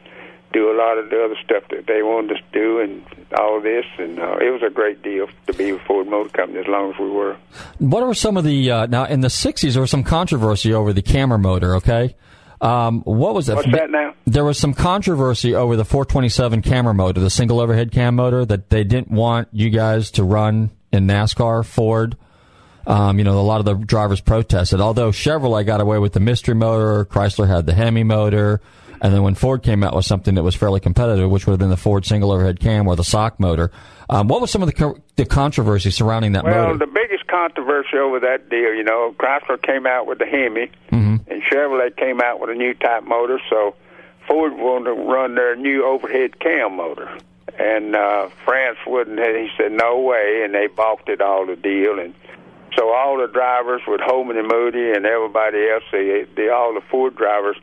do a lot of the other stuff that they wanted us to do and all this and uh, it was a great deal to be with Ford Motor Company as long as we were. What were some of the uh, now in the '60s? There was some controversy over the cammer motor. Okay, um, what was it? What's that now? There was some controversy over the 427 cammer motor, the single overhead cam motor that they didn't want you guys to run in NASCAR. Ford. Um, you know, a lot of the drivers protested. Although Chevrolet got away with the mystery motor, Chrysler had the Hemi motor. And then when Ford came out with something that was fairly competitive, which would have been the Ford single overhead cam or the sock motor, um, what was some of the, co- the controversy surrounding that well, motor? Well, the biggest controversy over that deal, you know, Chrysler came out with the Hemi, Mm-hmm. and Chevrolet came out with a new type motor. So Ford wanted to run their new overhead cam motor, and uh, France wouldn't. He said no way, and they balked it all the deal. And so all the drivers with Holman and Moody and everybody else, they, they all the Ford drivers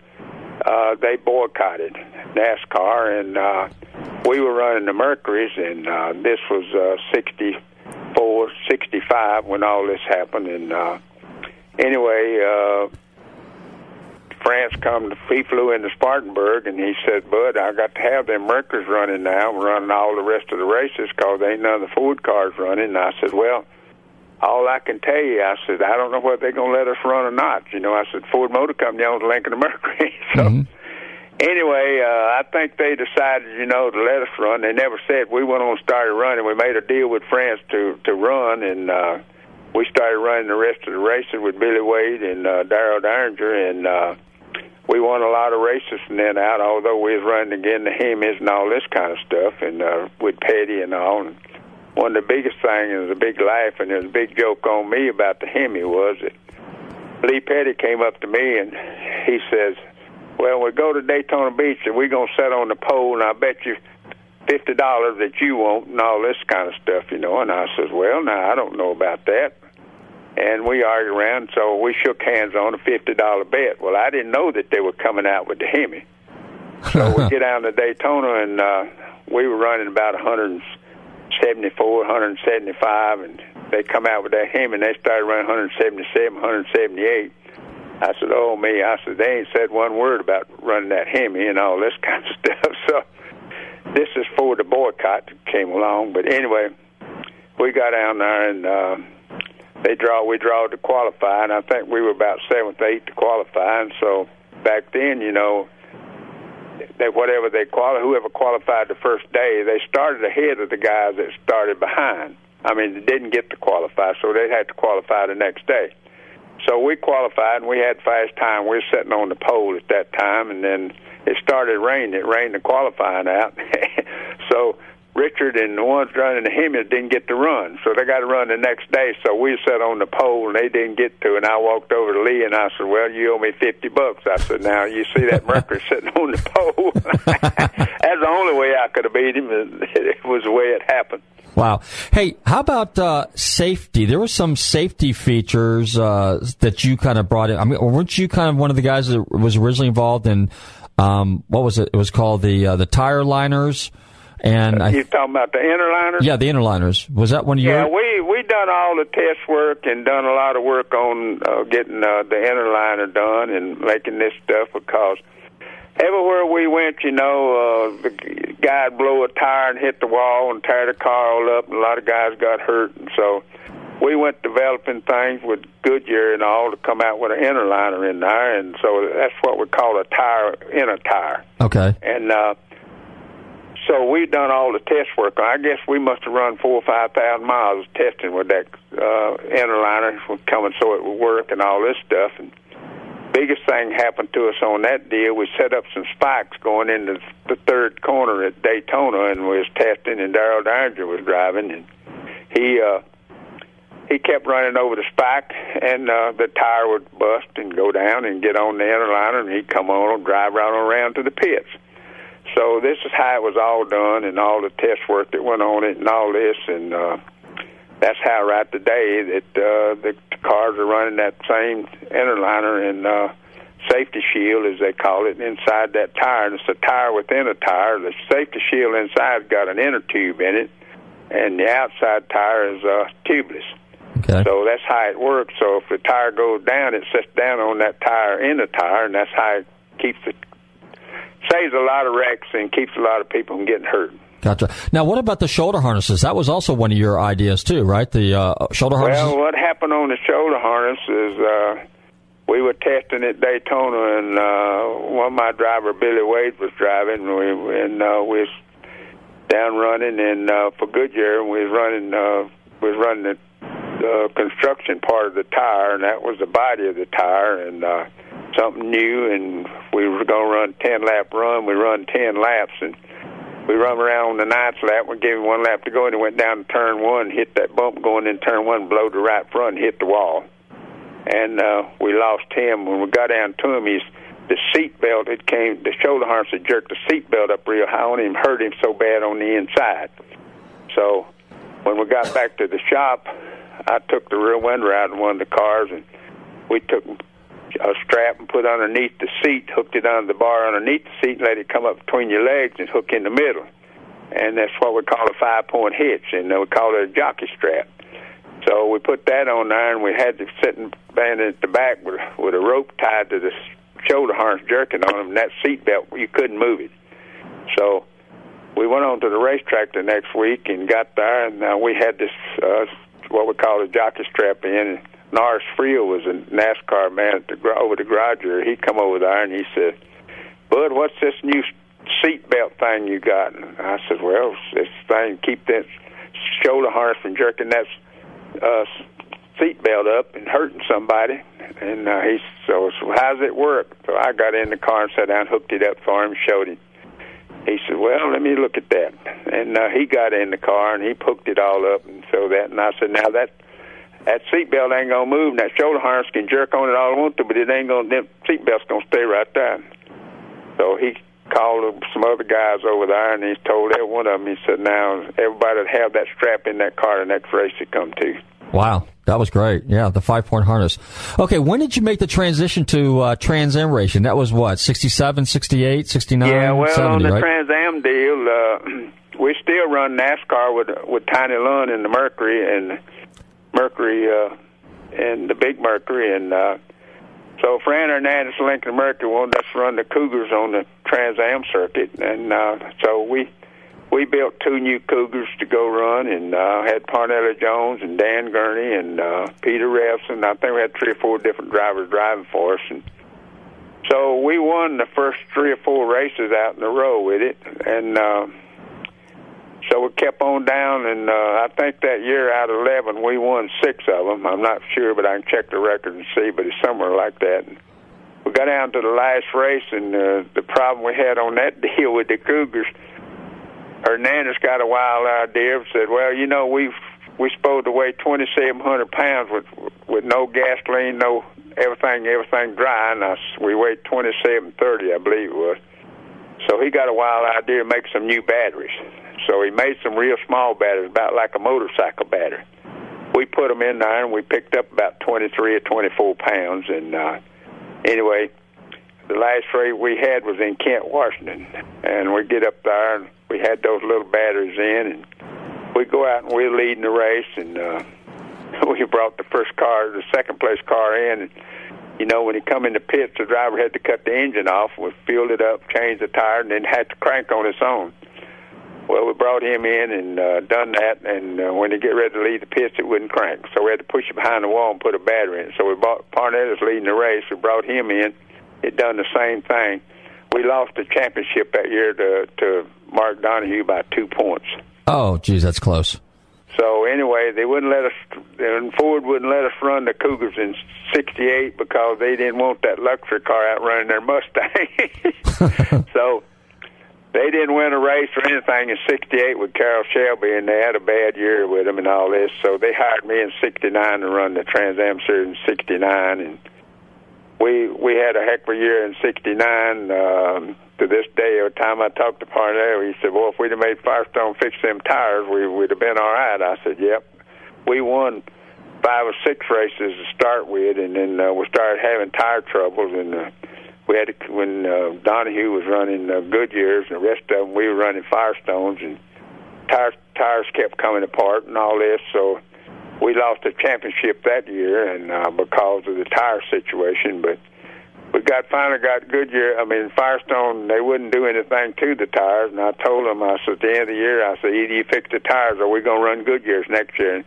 uh, they boycotted NASCAR, and uh, we were running the Mercuries, and uh, this was uh, 64, 65 when all this happened. And uh, anyway, uh, France come to, he flew into Spartanburg, and he said, "Bud, I got to have them Mercuries running now. I'm running all the rest of the races because ain't none of the Ford cars running." And I said, "Well." all I can tell you, I said, I don't know whether they're going to let us run or not. You know, I said, Ford Motor Company owns Lincoln Mercury. so, anyway, uh, I think they decided, you know, to let us run. They never said we went on and started running. We made a deal with France to to run, and uh, we started running the rest of the races with Billy Wade and uh, Darel Dieringer, and uh, we won a lot of races from then out. Although we was running again the Hemis and all this kind of stuff, and uh, with Petty and all. And, one of the biggest things and a big laugh and there's a big joke on me about the Hemi was that Lee Petty came up to me and he says, Well, we go to Daytona Beach and we're gonna sit on the pole and I bet you fifty dollars that you won't and all this kind of stuff, you know, and I says, Well, now I don't know about that and we argued around so we shook hands on a fifty dollar bet. Well I didn't know that they were coming out with the Hemi. So we get down to Daytona and uh we were running about a hundred and 74, 175, and they come out with that Hemi, and they started running 177, 178. I said, "Oh me!" I said, "They ain't said one word about running that Hemi and all this kind of stuff." So this is for the boycott that came along. But anyway, we got down there and uh, they draw. We draw to qualify, and I think we were about seventh, eighth to qualify. And so back then, you know, that whatever they quali- whoever qualified the first day, they started ahead of the guys that started behind. I mean, they didn't get to qualify, so they had to qualify the next day. So we qualified, and we had fast time. We were sitting on the pole at that time, and then it started raining. It rained the qualifying out. so Richard and the ones running the Hemis didn't get to run, so they got to run the next day. So we sat on the pole, and they didn't get to. And I walked over to Lee, and I said, "Well, you owe me fifty bucks." I said, "Now you see that Mercury sitting on the pole." That's the only way I could have beat him. It was the way it happened. Wow. Hey, how about uh, safety? There were some safety features uh, that you kind of brought in. I mean, weren't you kind of one of the guys that was originally involved in um, what was it? It was called the uh, the tire liners. And I, you talking about the interliners? yeah, the interliners was that one of Yeah, we we done all the test work and done a lot of work on uh, getting uh, the interliner done and making this stuff because everywhere we went, you know, uh, the guy'd blow a tire and hit the wall and tear the car all up, and a lot of guys got hurt, and so we went developing things with Goodyear and all to come out with an interliner in there, and so that's what we call a tire in a tire. Okay. And uh, so we done all the test work. I guess we must have run four or five thousand miles testing with that uh, interliner coming so it would work and all this stuff. And biggest thing happened to us on that deal. We set up some spikes going into the third corner at Daytona, and we was testing. And Darel Dieringer was driving, and he. uh he kept running over the spike, and uh, the tire would bust and go down and get on the interliner, and he'd come on and drive right around to the pits. So this is how it was all done, and all the test work that went on it, and all this, and uh, that's how right today that uh, the cars are running that same interliner and uh, safety shield, as they call it, inside that tire. And it's a tire within a tire. The safety shield inside's got an inner tube in it, and the outside tire is uh, tubeless. Okay. So that's how it works. So if the tire goes down, it sits down on that tire in the tire, and that's how it keeps it saves a lot of wrecks and keeps a lot of people from getting hurt. Gotcha. Now, what about the shoulder harnesses? That was also one of your ideas too, right? The uh, shoulder harnesses. Well, what happened on the shoulder harness is uh, we were testing at Daytona, and uh, one of my driver, Billy Wade, was driving, and we and uh, we was down running, and uh, for Goodyear, and we was running uh, we was running the uh, construction part of the tire, and that was the body of the tire, and uh, something new, and we were going to run ten lap run. We run ten laps, and we run around on the ninth lap. We gave him one lap to go, and he went down to turn one, hit that bump going in turn one, blowed the right front, hit the wall. And uh, we lost him. When we got down to him, he's the seat belt. It came. The shoulder harness had jerked the seat belt up real high on him, hurt him so bad on the inside. So when we got back to the shop, I took the rear window out in one of the cars, and we took a strap and put underneath the seat, hooked it under the bar underneath the seat, and let it come up between your legs and hook in the middle. And that's what we call a five point hitch, and we call it a jockey strap. So we put that on there, and we had to sit and band at the back with with a rope tied to the shoulder harness, jerking on them. And that seat belt, you couldn't move it. So we went on to the racetrack the next week and got there, and uh, we had this uh, what we call a jockey strap in. Norris Friel was a NASCAR man at the, over the garage. He come over there and he said, "Bud, what's this new seat belt thing you got?" And I said, "Well, this thing keep that shoulder harness from jerking that uh, seat belt up and hurting somebody." And uh, he so, so how's it work? So I got in the car and sat down, hooked it up for him, showed him. He said, "Well, let me look at that." And uh, he got in the car and he poked it all up and so that. And I said, "Now that that seatbelt ain't gonna move. And that shoulder harness can jerk on it all I want to, but it ain't gonna. That seatbelt's gonna stay right there." So he called some other guys over there and he told every one of them. He said, "Now everybody have that strap in that car the next race they come to." Wow, that was great. Yeah, the five point harness. Okay, when did you make the transition to uh, Trans Am racing? That was what, 67, 68, 69, Yeah, well, 70, on the right? Trans Am deal, uh, we still run NASCAR with with Tiny Lund in the Mercury and Mercury uh, and the Big Mercury, and uh, so Fran Hernandez Lincoln Mercury wanted us to run the Cougars on the Trans Am circuit, and uh, so we we built two new Cougars to go run, and uh, had Parnelli Jones and Dan Gurney and uh, Peter Revson. I think we had three or four different drivers driving for us, and so we won the first three or four races out in a row with it, and uh, so we kept on down. And uh, I think that year out of eleven, we won six of them. I'm not sure, but I can check the record and see. But it's somewhere like that. And we got down to the last race, and uh, the problem we had on that deal with the Cougars, Hernandez got a wild idea. And said, "Well, you know, we we supposed to weigh 2,700 pounds with with no gasoline, no everything, everything dry, and us we weighed 2730, I believe it was." So he got a wild idea to make some new batteries. So he made some real small batteries, about like a motorcycle battery. We put them in there, and we picked up about 23 or 24 pounds. And uh, anyway, the last race we had was in Kent, Washington, and we get up there, and we had those little batteries in, and we go out and we're leading the race, and uh, we brought the first car, the second place car in, and you know when he come in the pits, the driver had to cut the engine off, we filled it up, changed the tire, and then had to crank on its own. Well, we brought him in and uh, done that, and uh, when he get ready to leave the pits, it wouldn't crank. So we had to push it behind the wall and put a battery in. So we bought Parnelli's leading the race. We brought him in. It done the same thing. We lost the championship that year to to Mark Donohue by two points. Oh, geez, that's close. So anyway, they wouldn't let us, and Ford wouldn't let us run the Cougars in '68 because they didn't want that luxury car out running their Mustang. so they didn't win a race or anything in '68 with Carroll Shelby, and they had a bad year with him and all this. So they hired me in '69 to run the Trans Am Series in '69, and we we had a heck of a year in '69. Um, to this day, every time I talked to Parnell, he said, "Well, if we'd have made Firestone fix them tires, we would have been all right." I said, "Yep." We won five or six races to start with, and then uh, we started having tire troubles, and uh, we had to, when uh, Donohue was running uh, Goodyears, and the rest of them we were running Firestones, and tires tires kept coming apart and all this, so we lost the championship that year, and uh, because of the tire situation, but we got finally got Goodyear. I mean Firestone. They wouldn't do anything to the tires, and I told them I said at the end of the year, I said either you fix the tires or we're gonna run Goodyears next year. And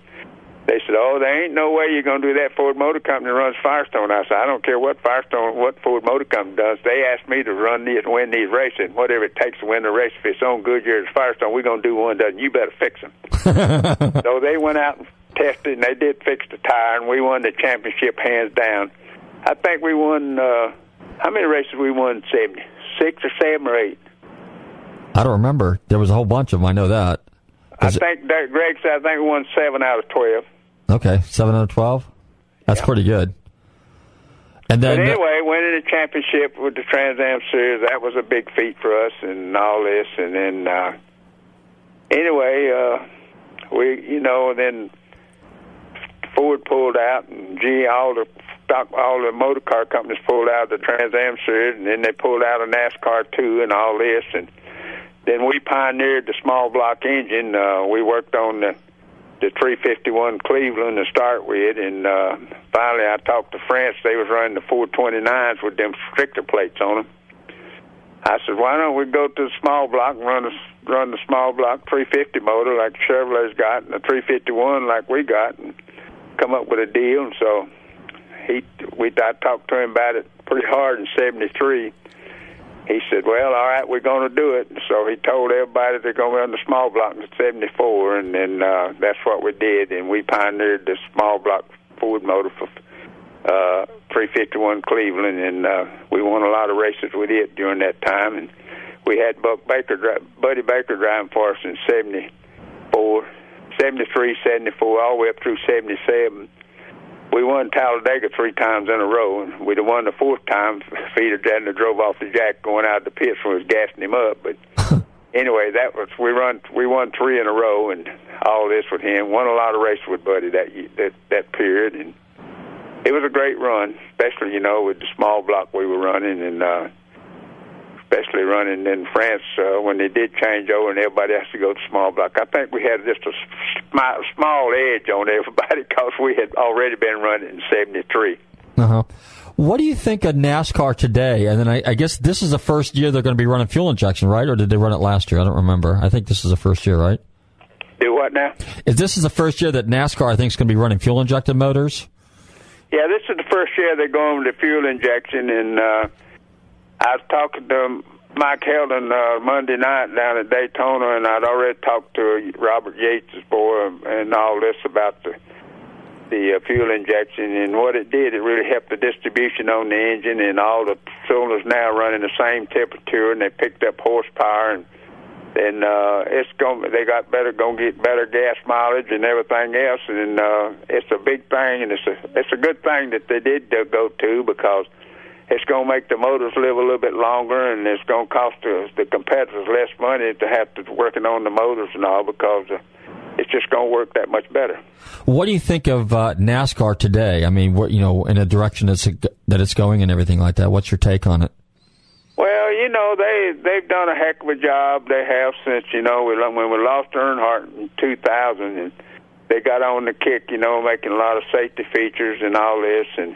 they said, "Oh, there ain't no way you're gonna do that. Ford Motor Company runs Firestone." I said, "I don't care what Firestone, what Ford Motor Company does. They asked me to run these, win these races, whatever it takes to win the race. If it's on Goodyear's Firestone, we're gonna do one. Doesn't you better fix them." so they went out and tested, and they did fix the tire, and we won the championship hands down. I think we won. uh How many races we won? Seven, six or seven or eight. I don't remember. There was a whole bunch of them. I know that. I think that Greg said I think we won seven out of twelve. okay, seven out of twelve. That's pretty good. And then but anyway, winning the championship with the Trans Am Series, that was a big feat for us and all this. And then, uh, anyway, uh, we, you know, then Ford pulled out and G, all the stock, all the motor car companies pulled out the Trans Am Series, and then they pulled out of NASCAR too and all this. And then we pioneered the small block engine. Uh, we worked on the the 351 Cleveland to start with, and uh, finally I talked to France. They was running the 429s with them restrictor plates on them. I said, why don't we go to the small block and run the run the small block 350 motor like Chevrolet's got, and the 351 like we got, and come up with a deal. And so he, we I talked to him about it pretty hard in '73 he said, "Well, all right, we're going to do it." So he told everybody they're going to run the small block in '74, and then uh, that's what we did. And we pioneered the small block Ford motor for uh, 351 Cleveland, and uh, we won a lot of races with it during that time. And we had Buck Baker, Buddy Baker driving for us in '74, '73, '74, all the way up through '77 we won Talladega three times in a row, and we'd have won the fourth time have hadn't drove off the jack going out of the pits when we was gassing him up. But anyway, that was we run we won three in a row, and all this with him. Won a lot of races with Buddy that that that period, and it was a great run, especially you know with the small block we were running, and uh, especially running in France uh, when they did change over and everybody has to go to small block. I think we had just a sm- small edge on everybody because we had already been running in '73. Uh-huh. What do you think of NASCAR today? And then I, I guess this is the first year they're going to be running fuel injection, right? Or did they run it last year? I don't remember. I think this is the first year, right? Do what now? If this is the first year that NASCAR, I think, is going to be running fuel injected motors. Yeah, this is the first year they're going to fuel injection, and uh, I was talking to Mike Helton uh, Monday night down at Daytona, and I'd already talked to Robert Yates' boy and all this about the the uh, fuel injection and what it did. It really helped the distribution on the engine, and all the cylinders now running the same temperature, and they picked up horsepower and. And uh, it's going. They got better. Going to get better gas mileage and everything else. And uh, it's a big thing, and it's a it's a good thing that they did go to because it's going to make the motors live a little bit longer, and it's going to cost the, the competitors less money to have to working on the motors and all because uh, it's just going to work that much better. What do you think of uh, NASCAR today? I mean, what you know, in a direction that's that it's going and everything like that. What's your take on it? Well, you know, they they've done a heck of a job. They have since you know we, when we lost Earnhardt in 2000, and they got on the kick. You know, making a lot of safety features and all this, and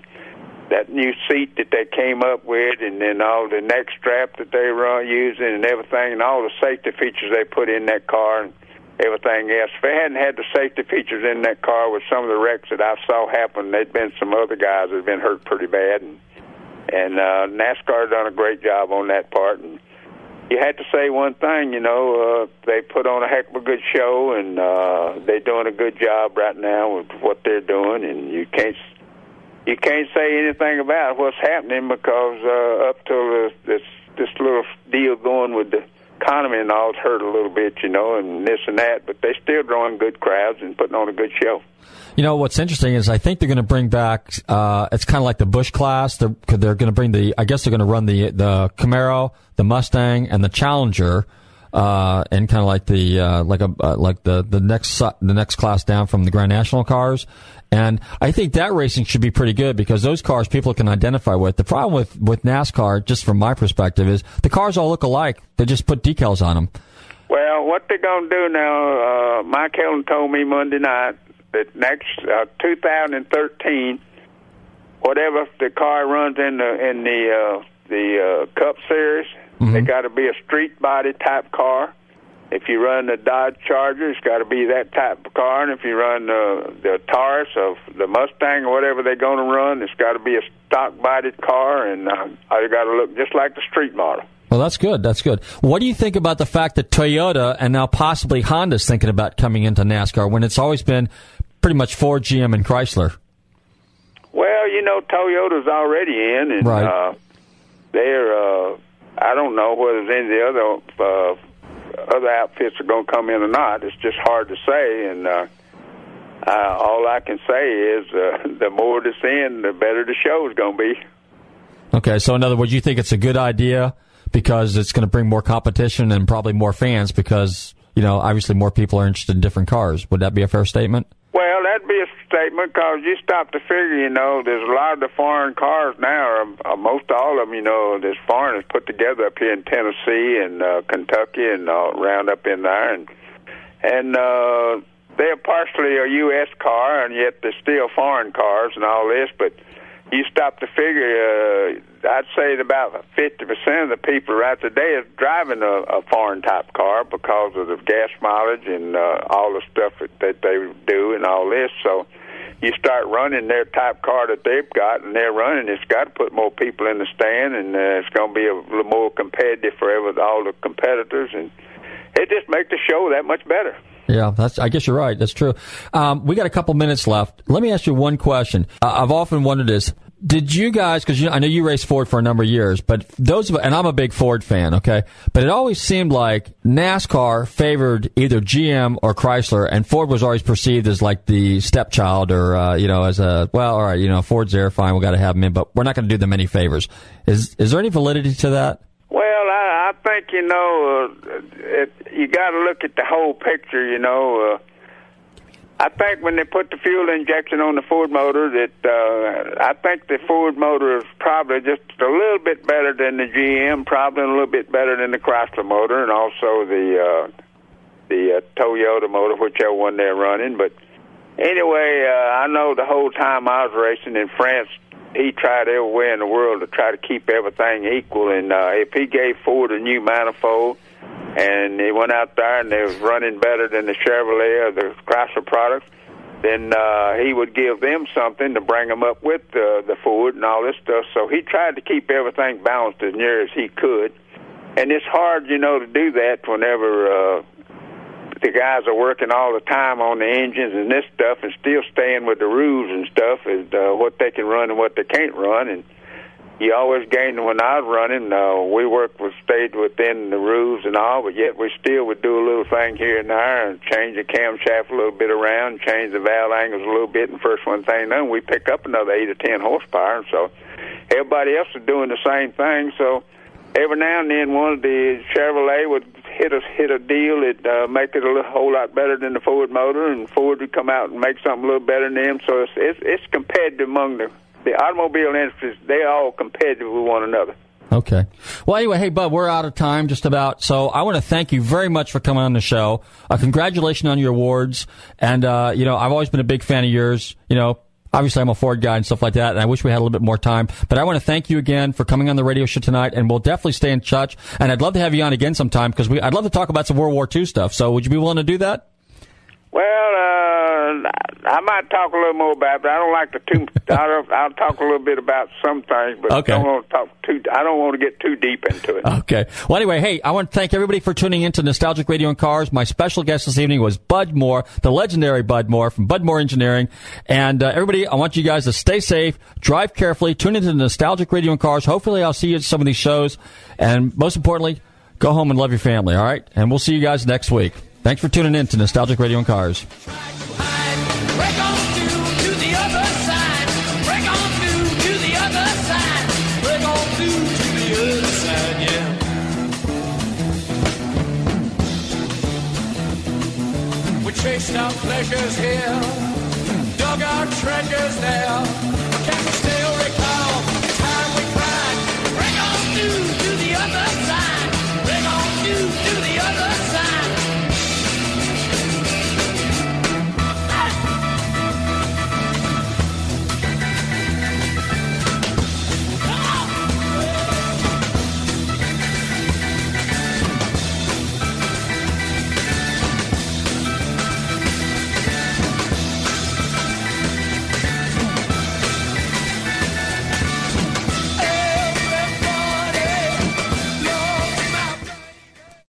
that new seat that they came up with, and then all the neck strap that they run using, and everything, and all the safety features they put in that car. And, everything else. If they hadn't had the safety features in that car with some of the wrecks that I saw happen, there'd been some other guys that had been hurt pretty bad. And, and uh, NASCAR done a great job on that part. And you had to say one thing, you know, uh, they put on a heck of a good show, and uh, they're doing a good job right now with what they're doing. And you can't you can't say anything about what's happening because uh, up till this, this little deal going with the economy and all's hurt a little bit, you know, and this and that, but they're still drawing good crowds and putting on a good show. You know what's interesting is I think they're going to bring back. Uh, it's kind of like the Busch class. They're they're going to bring the. I guess they're going to run the the Camaro, the Mustang, and the Challenger uh, and kind of like the uh, like a uh, like the the next the next class down from the Grand National cars. And I think that racing should be pretty good because those cars people can identify with. The problem with with NASCAR, just from my perspective, is the cars all look alike. They just put decals on them. Well, what they're to do now, uh, Mike Helton told me Monday night that next uh, 2013, whatever the car runs in the in the uh, the uh, Cup Series, Mm-hmm. They got to be a street body type car. If you run the Dodge Charger, it's got to be that type of car. And if you run the the Taurus or the Mustang or whatever they're going to run, it's got to be a stock bodied car, and uh, they got to look just like the street model. Well, that's good. That's good. What do you think about the fact that Toyota and now possibly Honda's thinking about coming into NASCAR when it's always been pretty much Ford, GM, and Chrysler? Well, you know, Toyota's already in, and right. uh, they're. Uh, I don't know whether any of the other uh, other outfits are going to come in or not. It's just hard to say, and uh, uh, all I can say is uh, the more that's in, the better the show is going to be. Okay, so in other words, you think it's a good idea because it's going to bring more competition and probably more fans because you know obviously more people are interested in different cars. Would that be a fair statement? Well, that'd be a statement because you stop to figure, you know, there's a lot of the foreign cars now, or, uh, most all of them, you know, there's foreigners put together up here in Tennessee and uh, Kentucky and uh, around up in there, and and uh, they're partially a U.S. car, and yet they're still foreign cars and all this, but you stop to figure, uh, I'd say about 50% of the people right today is driving a, a foreign type car because of the gas mileage and uh, all the stuff that, that they do and all this. So you start running their type car that they've got and they're running, it's got to put more people in the stand and uh, it's going to be a little more competitive for all the competitors and it just makes the show that much better. Yeah, that's. I guess you're right. That's true. Um, we got a couple minutes left. Let me ask you one question. Uh, I've often wondered this: did you guys because i know you raced ford for a number of years but those of and i'm a big ford fan okay? But it always seemed like nascar favored either gm or chrysler and ford was always perceived as like the stepchild or uh, you know as a well all right you know ford's there fine we got to have them in but we're not going to do them any favors. Is is there any validity to that? Well i, I think you know uh, it, you got to look at the whole picture you know uh, I think when they put the fuel injection on the Ford motor, that uh, I think the Ford motor is probably just a little bit better than the GM, probably a little bit better than the Chrysler motor, and also the uh, the uh, Toyota motor, whichever one they're running. But anyway, uh, I know the whole time I was racing in France, he tried everywhere in the world to try to keep everything equal, and uh, if he gave Ford a new manifold and he went out there and they was running better than the Chevrolet or the Chrysler products, then uh, he would give them something to bring them up with uh, the Ford and all this stuff. So he tried to keep everything balanced as near as he could. And it's hard, you know, to do that whenever uh, the guys are working all the time on the engines and this stuff and still staying with the rules and stuff as uh, what they can run and what they can't run. And you always gained when I was running. Uh, we worked with stayed within the rules and all, but yet we still would do a little thing here and there and change the camshaft a little bit around, change the valve angles a little bit. And first one thing done, we pick up another eight or ten horsepower. So everybody else is doing the same thing. So every now and then, one of the Chevrolet would hit a hit a deal that uh, make it a little, whole lot better than the Ford motor, and Ford would come out and make something a little better than them. So it's it's, it's competitive among the the automobile industry, they all competitive with one another. Okay. Well, anyway, hey, Bud, we're out of time just about. So I want to thank you very much for coming on the show. Uh, congratulations on your awards. And, uh, you know, I've always been a big fan of yours. You know, obviously I'm a Ford guy and stuff like that. And I wish we had a little bit more time. But I want to thank you again for coming on the radio show tonight. And we'll definitely stay in touch. And I'd love to have you on again sometime because I'd love to talk about some World War II stuff. So would you be willing to do that? Well, uh, I might talk a little more about, it, but I don't like to too. I'll, I'll talk a little bit about some things, but Okay. I don't want to talk too. I don't want to get too deep into it. Okay. Well, anyway, hey, I want to thank everybody for tuning in to Nostalgic Radio and Cars. My special guest this evening was Bud Moore, the legendary Bud Moore from Bud Moore Engineering. And uh, everybody, I want you guys to stay safe, drive carefully, tune into Nostalgic Radio and Cars. Hopefully, I'll see you at some of these shows. And most importantly, go home and love your family, all right? And we'll see you guys next week. Thanks for tuning in to Nostalgic Radio and Cars. Chased our pleasures here, dug our treasures there.